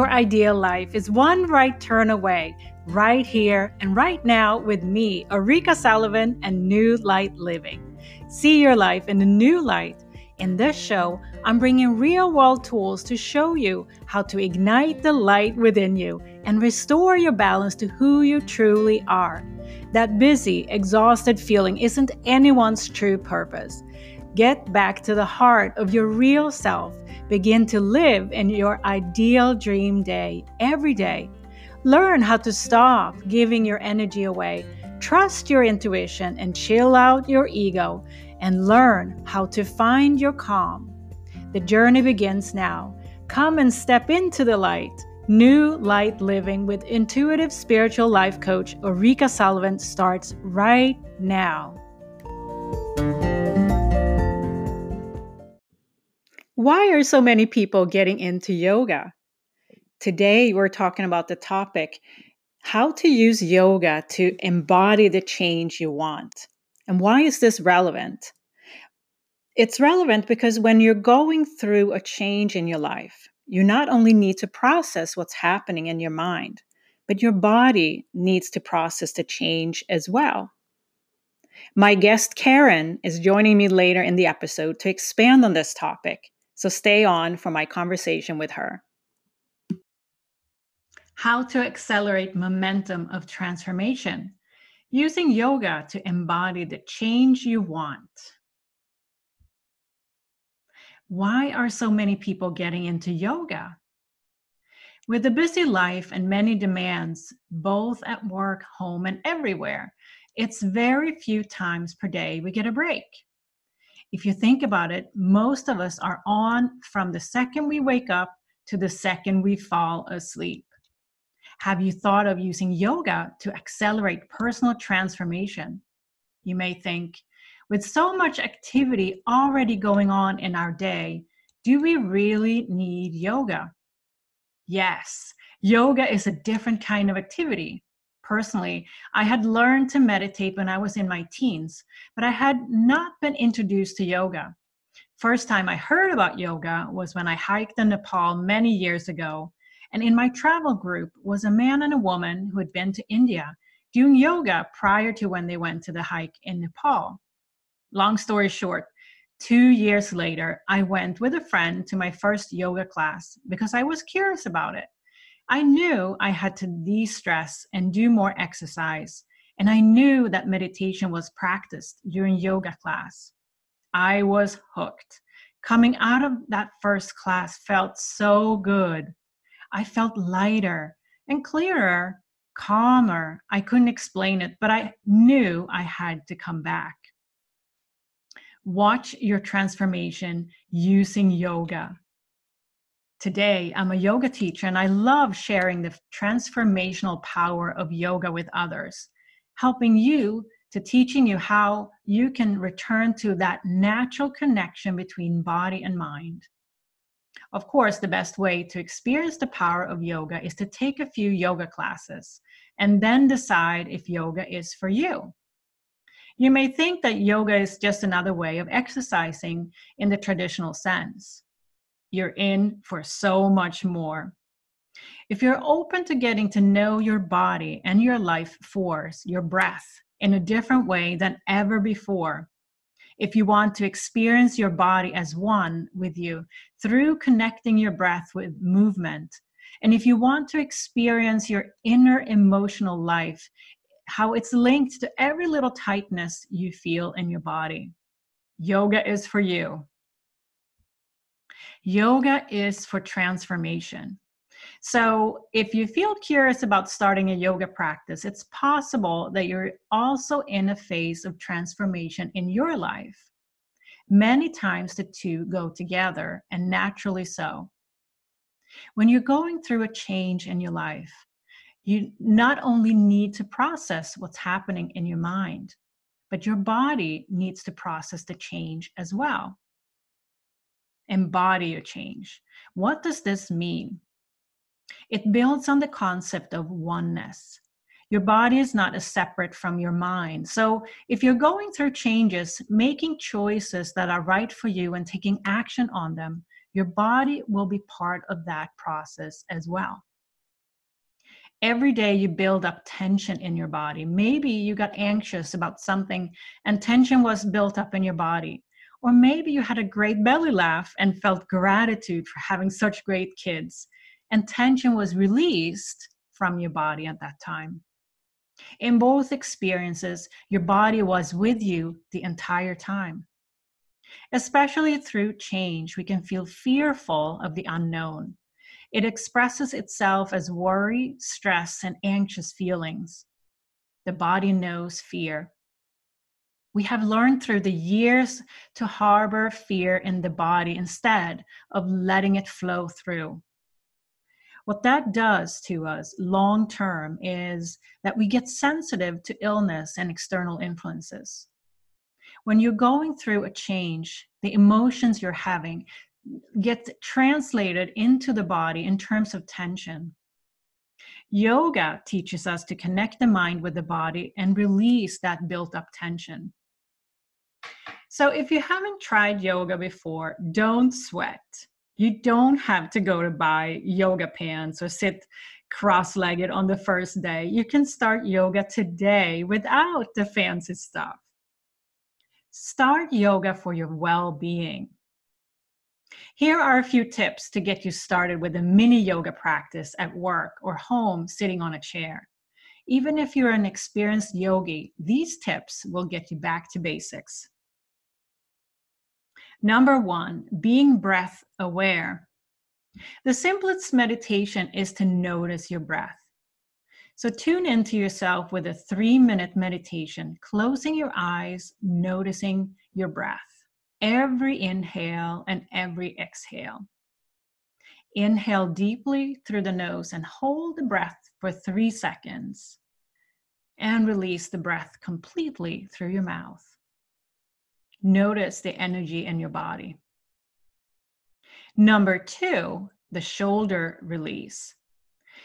your ideal life is one right turn away, right here and right now with me, Ulrika Sullivan, and New Light Living. See your life in a new light. In this show, I'm bringing real world tools to show you how to ignite the light within you and restore your balance to who you truly are. That busy, exhausted feeling isn't anyone's true purpose. Get back to the heart of your real self. Begin to live in your ideal dream day every day. Learn how to stop giving your energy away. Trust your intuition and chill out your ego and learn how to find your calm. The journey begins now. Come and step into the light. New Light Living with intuitive spiritual life coach Ulrika Sullivan starts right now. Why are so many people getting into yoga? Today, we're talking about the topic how to use yoga to embody the change you want. And why is this relevant? It's relevant because when you're going through a change in your life, you not only need to process what's happening in your mind, but your body needs to process the change as well. My guest Karen is joining me later in the episode to expand on this topic so stay on for my conversation with her. How to accelerate momentum of transformation using yoga to embody the change you want. Why are so many people getting into yoga? With a busy life and many demands, both at work, home, and everywhere, it's very few times per day we get a break if you think about it, most of us are on from the second we wake up to the second we fall asleep. Have you thought of using yoga to accelerate personal transformation? You may think, with so much activity already going on in our day, do we really need yoga? Yes, yoga is a different kind of activity personally, I had learned to meditate when I was in my teens, but I had not been introduced to yoga. First time I heard about yoga was when I hiked in Nepal many years ago. And in my travel group was a man and a woman who had been to India doing yoga prior to when they went to the hike in Nepal. Long story short, two years later, I went with a friend to my first yoga class because I was curious about it. I knew I had to de stress and do more exercise. And I knew that meditation was practiced during yoga class. I was hooked. Coming out of that first class felt so good. I felt lighter and clearer, calmer. I couldn't explain it, but I knew I had to come back. Watch your transformation using yoga. Today, I'm a yoga teacher and I love sharing the transformational power of yoga with others, helping you to teaching you how you can return to that natural connection between body and mind. Of course, the best way to experience the power of yoga is to take a few yoga classes and then decide if yoga is for you. You may think that yoga is just another way of exercising in the traditional sense you're in for so much more. If you're open to getting to know your body and your life force, your breath, in a different way than ever before, if you want to experience your body as one with you through connecting your breath with movement, and if you want to experience your inner emotional life, how it's linked to every little tightness you feel in your body, yoga is for you. Yoga is for transformation. So, if you feel curious about starting a yoga practice, it's possible that you're also in a phase of transformation in your life. Many times the two go together, and naturally so. When you're going through a change in your life, you not only need to process what's happening in your mind, but your body needs to process the change as well embody a change. What does this mean? It builds on the concept of oneness. Your body is not as separate from your mind. So, if you're going through changes, making choices that are right for you and taking action on them your body will be part of that process as well. Every day you build up tension in your body. Maybe you got anxious about something and tension was built up in your body. Or maybe you had a great belly laugh and felt gratitude for having such great kids, and tension was released from your body at that time. In both experiences, your body was with you the entire time. Especially through change, we can feel fearful of the unknown. It expresses itself as worry, stress, and anxious feelings. The body knows fear. We have learned through the years to harbor fear in the body instead of letting it flow through. What that does to us long term is that we get sensitive to illness and external influences. When you're going through a change, the emotions you're having get translated into the body in terms of tension. Yoga teaches us to connect the mind with the body and release that built up tension. So, if you haven't tried yoga before, don't sweat. You don't have to go to buy yoga pants or sit cross legged on the first day. You can start yoga today without the fancy stuff. Start yoga for your well being. Here are a few tips to get you started with a mini yoga practice at work or home sitting on a chair. Even if you're an experienced yogi, these tips will get you back to basics. Number one, being breath aware. The simplest meditation is to notice your breath. So tune into yourself with a three minute meditation, closing your eyes, noticing your breath. Every inhale and every exhale. Inhale deeply through the nose and hold the breath for three seconds. And release the breath completely through your mouth. Notice the energy in your body. Number two, the shoulder release.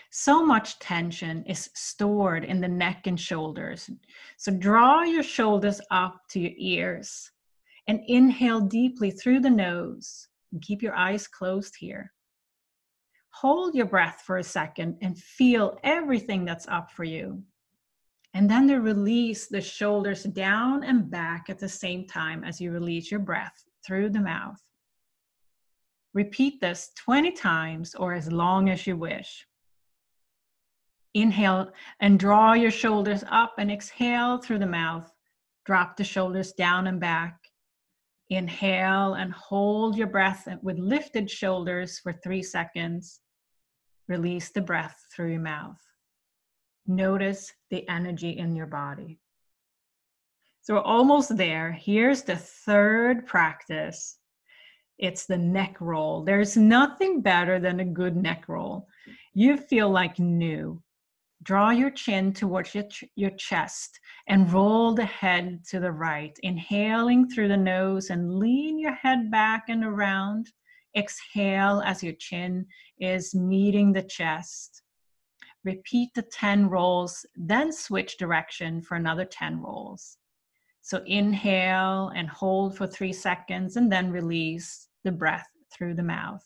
So much tension is stored in the neck and shoulders. So draw your shoulders up to your ears and inhale deeply through the nose and keep your eyes closed here. Hold your breath for a second and feel everything that's up for you. And then to release the shoulders down and back at the same time as you release your breath through the mouth. Repeat this 20 times or as long as you wish. Inhale and draw your shoulders up and exhale through the mouth. Drop the shoulders down and back. Inhale and hold your breath with lifted shoulders for three seconds. Release the breath through your mouth. Notice the energy in your body. So we're almost there. Here's the third practice. It's the neck roll. There's nothing better than a good neck roll. You feel like new. Draw your chin towards your, ch- your chest and roll the head to the right, inhaling through the nose and lean your head back and around. Exhale as your chin is meeting the chest. Repeat the 10 rolls, then switch direction for another 10 rolls. So inhale and hold for three seconds and then release the breath through the mouth.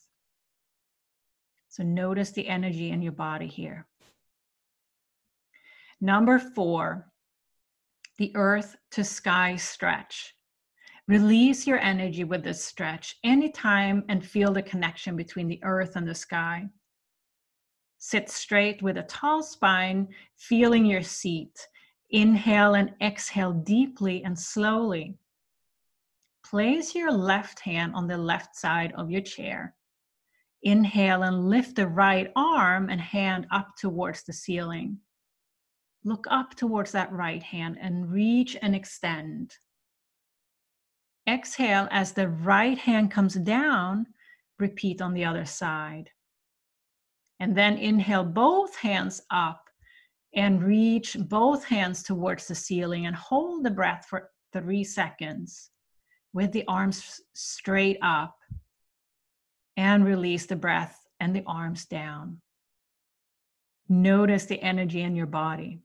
So notice the energy in your body here. Number four, the earth to sky stretch. Release your energy with this stretch anytime and feel the connection between the earth and the sky. Sit straight with a tall spine, feeling your seat. Inhale and exhale deeply and slowly. Place your left hand on the left side of your chair. Inhale and lift the right arm and hand up towards the ceiling. Look up towards that right hand and reach and extend. Exhale as the right hand comes down, repeat on the other side. And then inhale both hands up and reach both hands towards the ceiling and hold the breath for three seconds with the arms straight up and release the breath and the arms down. Notice the energy in your body.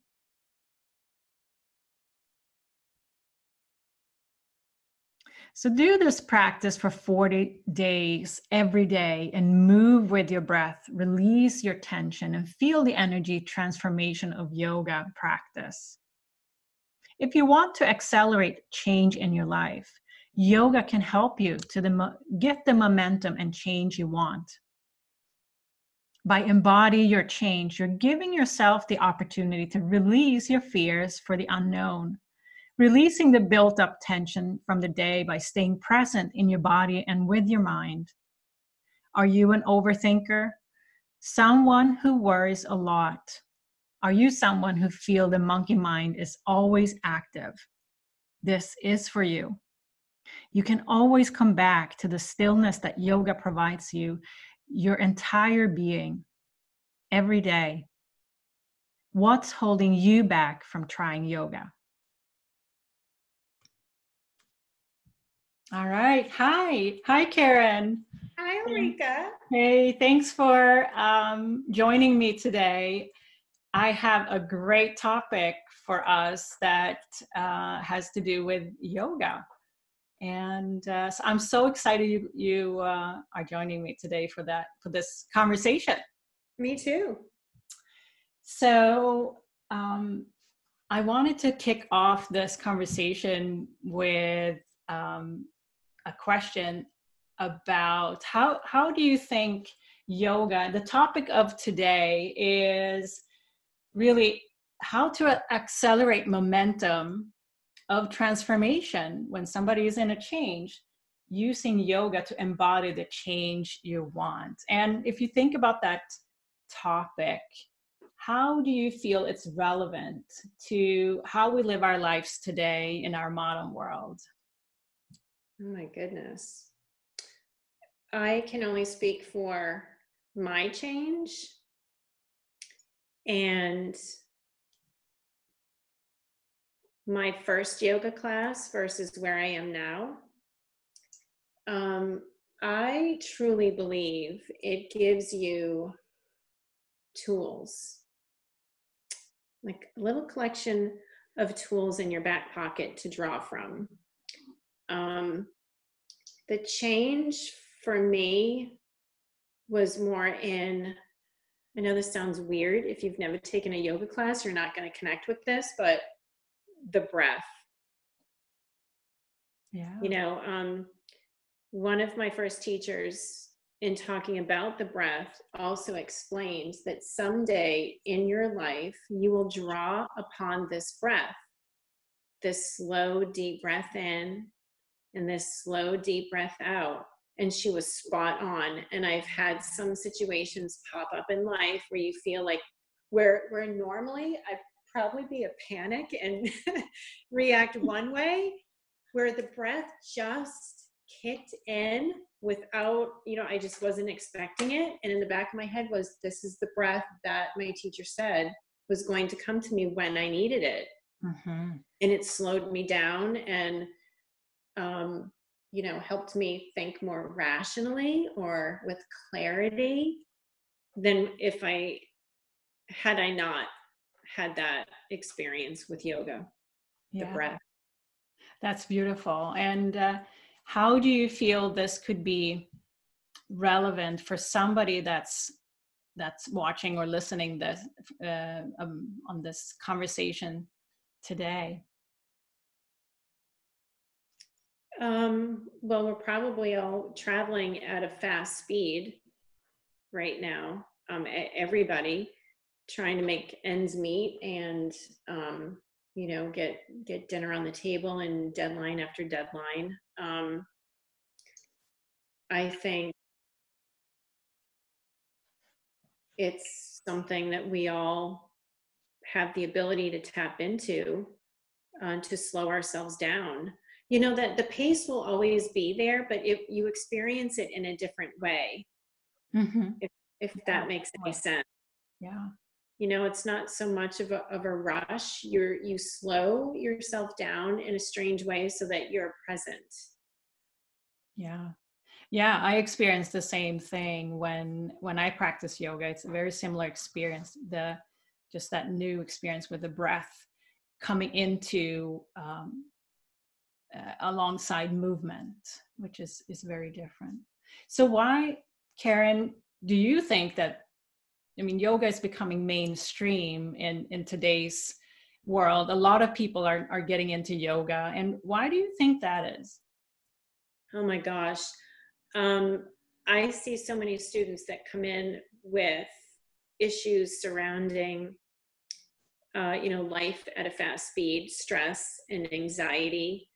So do this practice for 40 days every day and move with your breath. Release your tension and feel the energy transformation of yoga practice. If you want to accelerate change in your life, yoga can help you to the, get the momentum and change you want. By embody your change, you're giving yourself the opportunity to release your fears for the unknown releasing the built up tension from the day by staying present in your body and with your mind. Are you an overthinker? Someone who worries a lot? Are you someone who feel the monkey mind is always active? This is for you. You can always come back to the stillness that yoga provides you, your entire being, every day. What's holding you back from trying yoga? All right. Hi. Hi, Karen. Hi, Ulrika. Hey, thanks for um, joining me today. I have a great topic for us that uh, has to do with yoga. And uh, so I'm so excited you, you uh, are joining me today for that, for this conversation. Me too. So um, I wanted to kick off this conversation with um, a question about how how do you think yoga the topic of today is really how to accelerate momentum of transformation. When somebody is in a change using yoga to embody the change you want. And if you think about that topic how do you feel it's relevant to how we live our lives today in our modern world Oh my goodness. I can only speak for my change and my first yoga class versus where I am now. Um, I truly believe it gives you tools, like a little collection of tools in your back pocket to draw from um, the change for me was more in i know this sounds weird if you've never taken a yoga class you're not going to connect with this but the breath. Yeah. you know um, one of my first teachers in talking about the breath also explains that someday in your life you will draw upon this breath this slow deep breath in and this slow, deep breath out. And she was spot on. And I've had some situations pop up in life where you feel like where where normally I'd probably be a panic and react one way, where the breath just kicked in without, you know, I just wasn't expecting it. And in the back of my head was, this is the breath that my teacher said was going to come to me when I needed it. Mm-hmm. And it slowed me down and um, you know, helped me think more rationally or with clarity than if I had I not had that experience with yoga, yeah. the breath. That's beautiful. And uh, how do you feel this could be relevant for somebody that's that's watching or listening this uh, um, on this conversation today? Um, well, we're probably all traveling at a fast speed right now. Um, everybody trying to make ends meet and um, you know get get dinner on the table and deadline after deadline. Um, I think it's something that we all have the ability to tap into uh, to slow ourselves down you know that the pace will always be there but if you experience it in a different way. Mm-hmm. if, if that makes any sense. Yeah. You know it's not so much of a, of a rush. You're you slow yourself down in a strange way so that you're present. Yeah. Yeah i experienced the same thing when when i practice yoga. It's a very similar experience the just that new experience with the breath coming into um, uh, alongside movement, which is is very different. So why, Karen, do you think that? I mean, yoga is becoming mainstream in in today's world. A lot of people are are getting into yoga, and why do you think that is? Oh my gosh, um, I see so many students that come in with issues surrounding uh, you know life at a fast speed stress and anxiety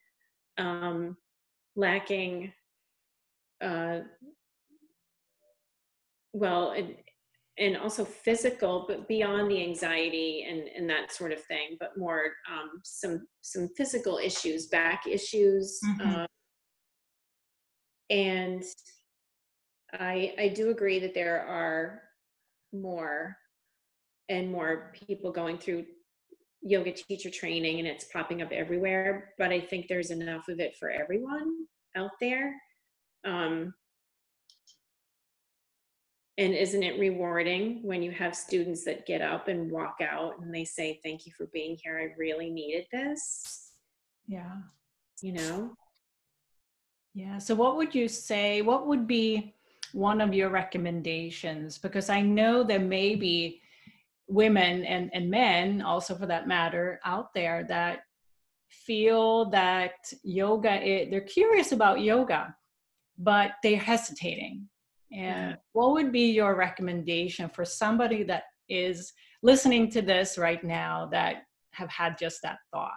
um, lacking uh, well and, and also physical but beyond the anxiety and, and that sort of thing but more um, some some physical issues back issues mm-hmm. uh, and i i do agree that there are more and more people going through yoga teacher training and it's popping up everywhere but i think there's enough of it for everyone out there. Um, and isn't it rewarding when you have students that get up and walk out and they say thank you for being here. I really needed this. Yeah. You know? Yeah. So what would you say what would be one of your recommendations? Because i know there may be women and, and men also for that matter out there that feel that yoga it, they're curious about yoga but they're hesitating. And what would be your recommendation for somebody that is listening to this right now that have had just that thought?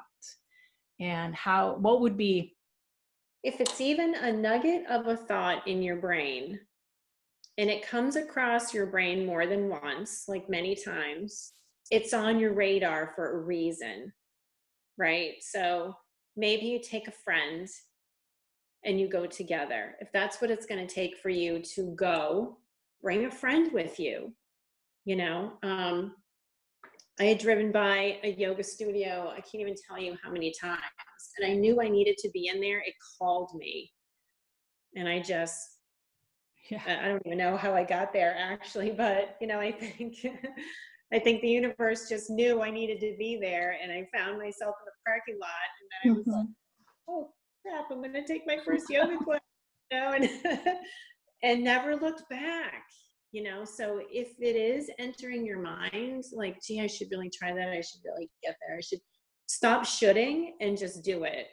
And how what would be if it's even a nugget of a thought in your brain and it comes across your brain more than once, like many times, it's on your radar for a reason, right? So maybe you take a friend and you go together. If that's what it's going to take for you to go, bring a friend with you. You know, um, I had driven by a yoga studio, I can't even tell you how many times, and I knew I needed to be in there. It called me. And I just yeah. I don't even know how I got there actually, but you know, I think I think the universe just knew I needed to be there, and I found myself in the parking lot, and then I was like, mm-hmm. "Oh crap! I'm going to take my first yoga class," you know, and and never looked back. You know, so if it is entering your mind, like, "Gee, I should really try that. I should really get there. I should stop shooting and just do it."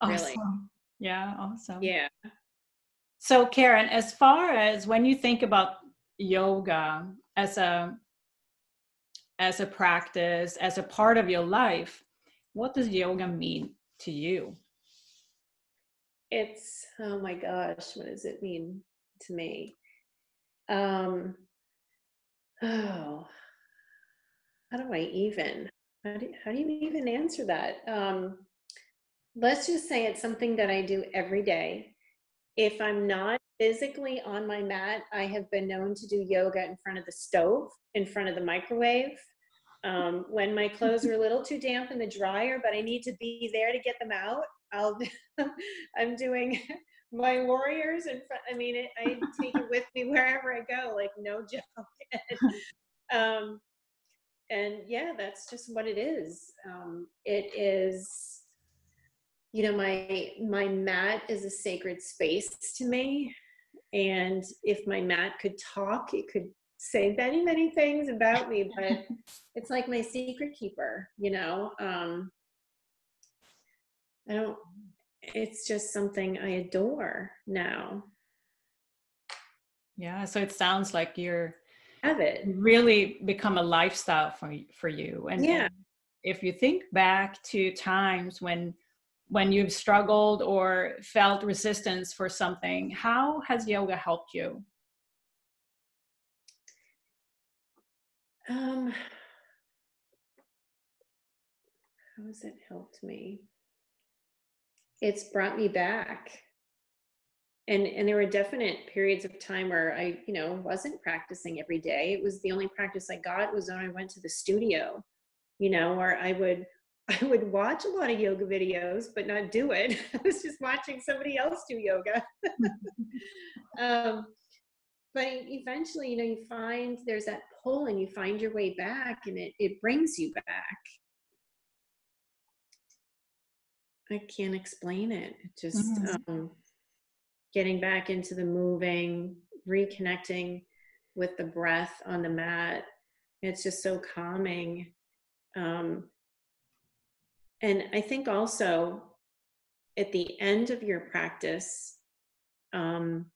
Awesome. Really. Yeah. Awesome. Yeah. So, Karen, as far as when you think about yoga as a as a practice, as a part of your life, what does yoga mean to you? It's oh my gosh, what does it mean to me? Um, oh, how do I even? How do, how do you even answer that? Um, let's just say it's something that I do every day if I'm not physically on my mat, I have been known to do yoga in front of the stove, in front of the microwave. Um, when my clothes are a little too damp in the dryer, but I need to be there to get them out, I'll I'm doing my warriors in front. I mean, it, I take it with me wherever I go, like no joke. um, and yeah, that's just what it is. Um, it is you know my my mat is a sacred space to me. And if my mat could talk it could say many many things about me but it's like my secret keeper you know? Um i don't it's just something i adore now. Yeah so it sounds like you're have it. really become a lifestyle for for you. And yeah. and if you think back to times when when you've struggled or felt resistance for something how has yoga helped you? Um how has it helped me? It's brought me back. And and there were definite periods of time where i you know wasn't practicing every day. It was the only practice i got was when i went to the studio you know where i would I would watch a lot of yoga videos, but not do it. I was just watching somebody else do yoga. um, but eventually, you know, you find there's that pull and you find your way back and it, it brings you back. I can't explain it. Just Mhm. um, getting back into the moving, reconnecting with the breath on the mat. It's just so calming. Um, and I think also at the end of your practice, um,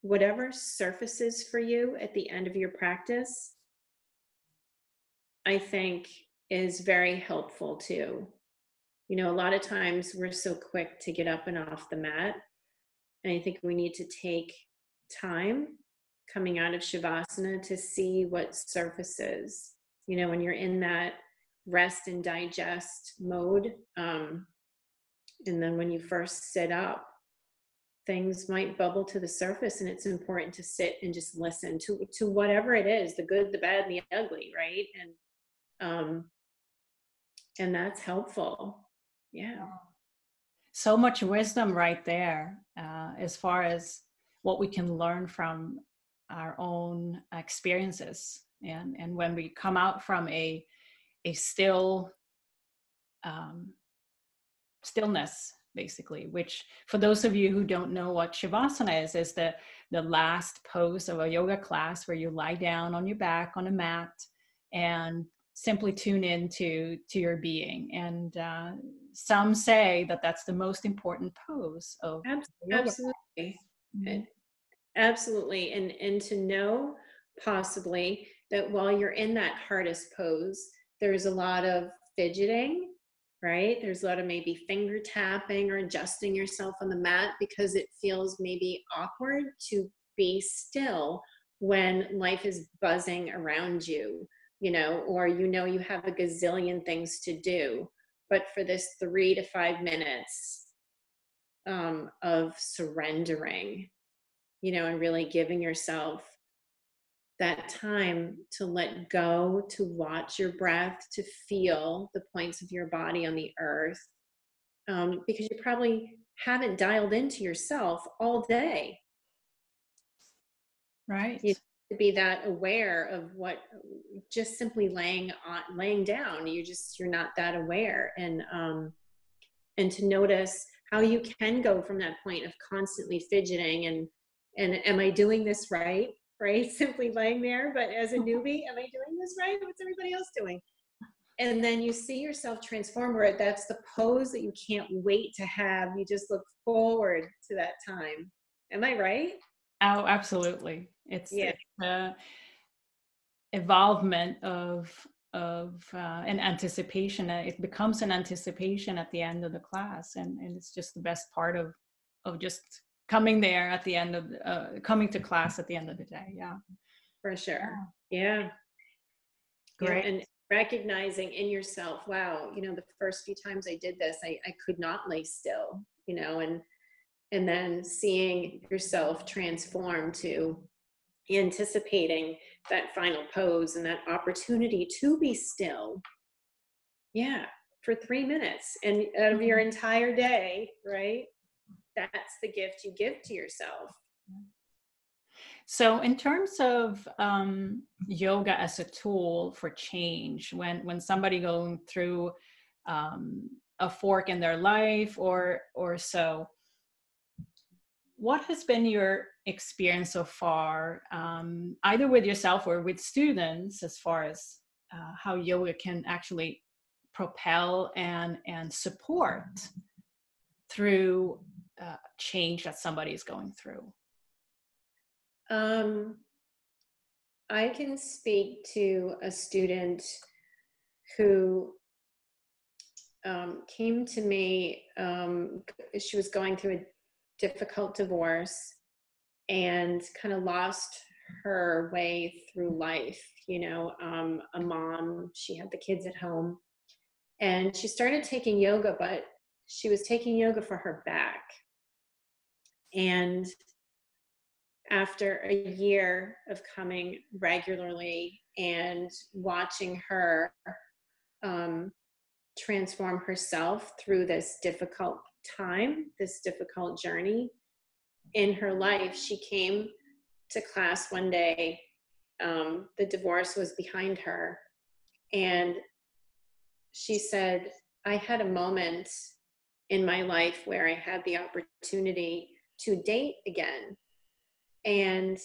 whatever surfaces for you at the end of your practice, I think is very helpful too. You know, a lot of times we're so quick to get up and off the mat. And I think we need to take time coming out of Shavasana to see what surfaces. You know, when you're in that rest and digest mode, um, and then when you first sit up, things might bubble to the surface and it's important to sit and just listen to to whatever it is the good the bad and the ugly right? And um and that's helpful. Yeah. So much wisdom right there uh, as far as what we can learn from our own experiences and and when we come out from a a still um, stillness basically which for those of you who don't know what shavasana is is the the last pose of a yoga class where you lie down on your back on a mat and simply tune into to your being. And uh, some say that that's the most important pose of absolutely. Mhm. absolutely. And and to know possibly that while you're in that hardest pose there's a lot of fidgeting right? There's a lot of maybe finger tapping or adjusting yourself on the mat because it feels maybe awkward to be still when life is buzzing around you you know or you know you have a gazillion things to do. But for this three to five minutes um, of surrendering you know and really giving yourself that time to let go, to watch your breath, to feel the points of your body on the earth, um, because you probably haven't dialed into yourself all day. right You- To be that aware of what, just simply laying on, laying down, you just you're not that aware, and um, and to notice how you can go from that point of constantly fidgeting and and am I doing this right? Right? Simply laying there, but as a newbie, am I doing this right? What's everybody else doing? And then you see yourself transform where that's the pose that you can't wait to have. You just look forward to that time. Am I right? oh absolutely it's, Yeah. the evolvement of of uh, an anticipation Uh, it becomes an anticipation at the end of the class and and it's just the best part of of just coming there at the end of uh, coming to class at the end of the day yeah For sure. Yeah. Yeah, great and recognizing in yourself, wow, you know, the first few times I did this, I, I could not lay still, you know, and and then seeing yourself transform to anticipating that final pose and that opportunity to be still. Yeah, for three minutes and out of your entire day, right? That's the gift you give to yourself. So, in terms of um, yoga as a tool for change, when when somebody going through um, a fork in their life or or so, what has been your experience so far, um, either with yourself or with students, as far as uh, how yoga can actually propel and and support through uh, change that somebody is going through? Um, I can speak to a student who um, came to me. Um, she was going through a difficult divorce and kind of lost her way through life. You know, um, a mom, she had the kids at home, and she started taking yoga, but she was taking yoga for her back. And after a year of coming regularly and watching her um, transform herself through this difficult time, this difficult journey in her life, she came to class one day. Um, the divorce was behind her. And she said, I had a moment in my life where I had the opportunity to date again. And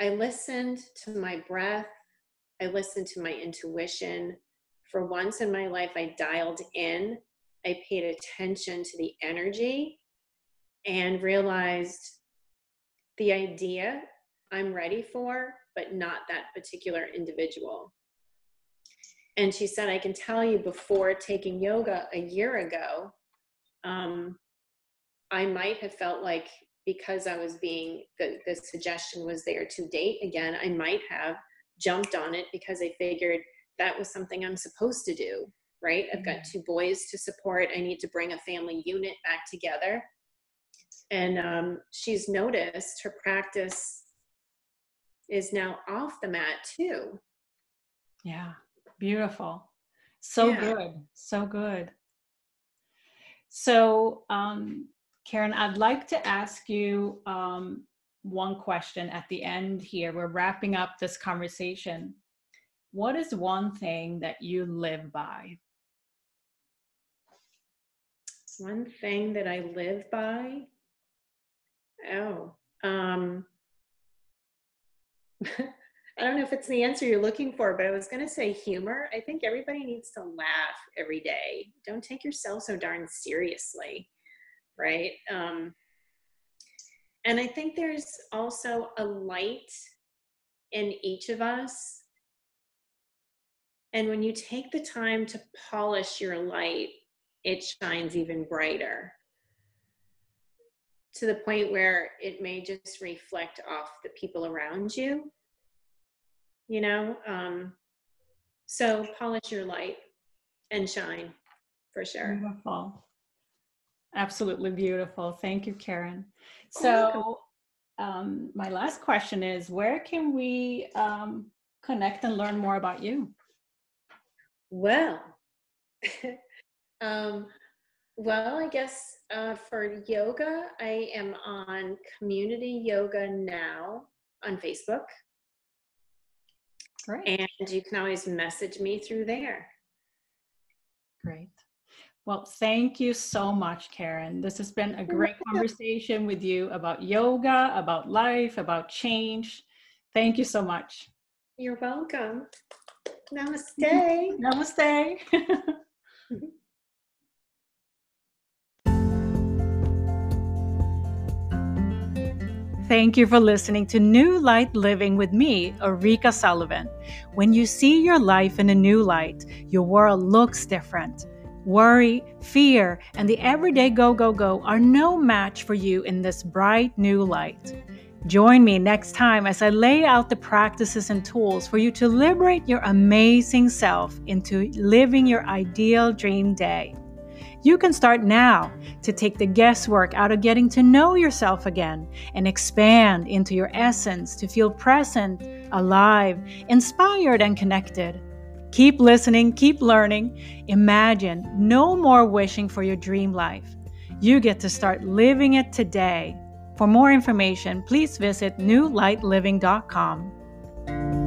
I listened to my breath, I listened to my intuition. For once in my life, I dialed in, I paid attention to the energy and realized the idea I'm ready for, but not that particular individual. And she said, I can tell you before taking yoga a year ago, um, I might have felt like because I was being, the, the suggestion was there to date again, I might have jumped on it because I figured that was something I'm supposed to do, right? I've got two boys to support. I need to bring a family unit back together. And um, she's noticed her practice is now off the mat too. Yeah, beautiful. So Yeah. good. So good. So, um, Karen, I'd like to ask you um, one question at the end here. We're wrapping up this conversation. What is one thing that you live by? One thing that I live by. Oh, um, I don't know if it's the answer you're looking for, but I was going to say humor. I think everybody needs to laugh every day. Don't take yourself so darn seriously, right? Um, and I think there's also a light in each of us. And when you take the time to polish your light, it shines even brighter to the point where it may just reflect off the people around you you know um so polish your light and shine for sure Beautiful. Absolutely beautiful. Thank you, Karen. So, um, my last question is where can we um, connect and learn more about you? well um well i guess uh, for yoga i am on community yoga now on facebook Great. and you can always message me through there Great. Well, thank you so much, Karen. This has been a great conversation with you about yoga, about life, about change. Thank you so much. you're welcome namaste mm-hmm. Namaste. Mm-hmm. Thank you for listening to New Light Living with me, Ulrika Sullivan. When you see your life in a new light, your world looks different. Worry, fear, and the everyday go, go, go are no match for you in this bright new light. Join me next time as I lay out the practices and tools for you to liberate your amazing self into living your ideal dream day. You can start now to take the guesswork out of getting to know yourself again and expand into your essence to feel present, alive, inspired, and connected. Keep listening, keep learning. Imagine no more wishing for your dream life. You get to start living it today. For more information, please visit newlightliving.com.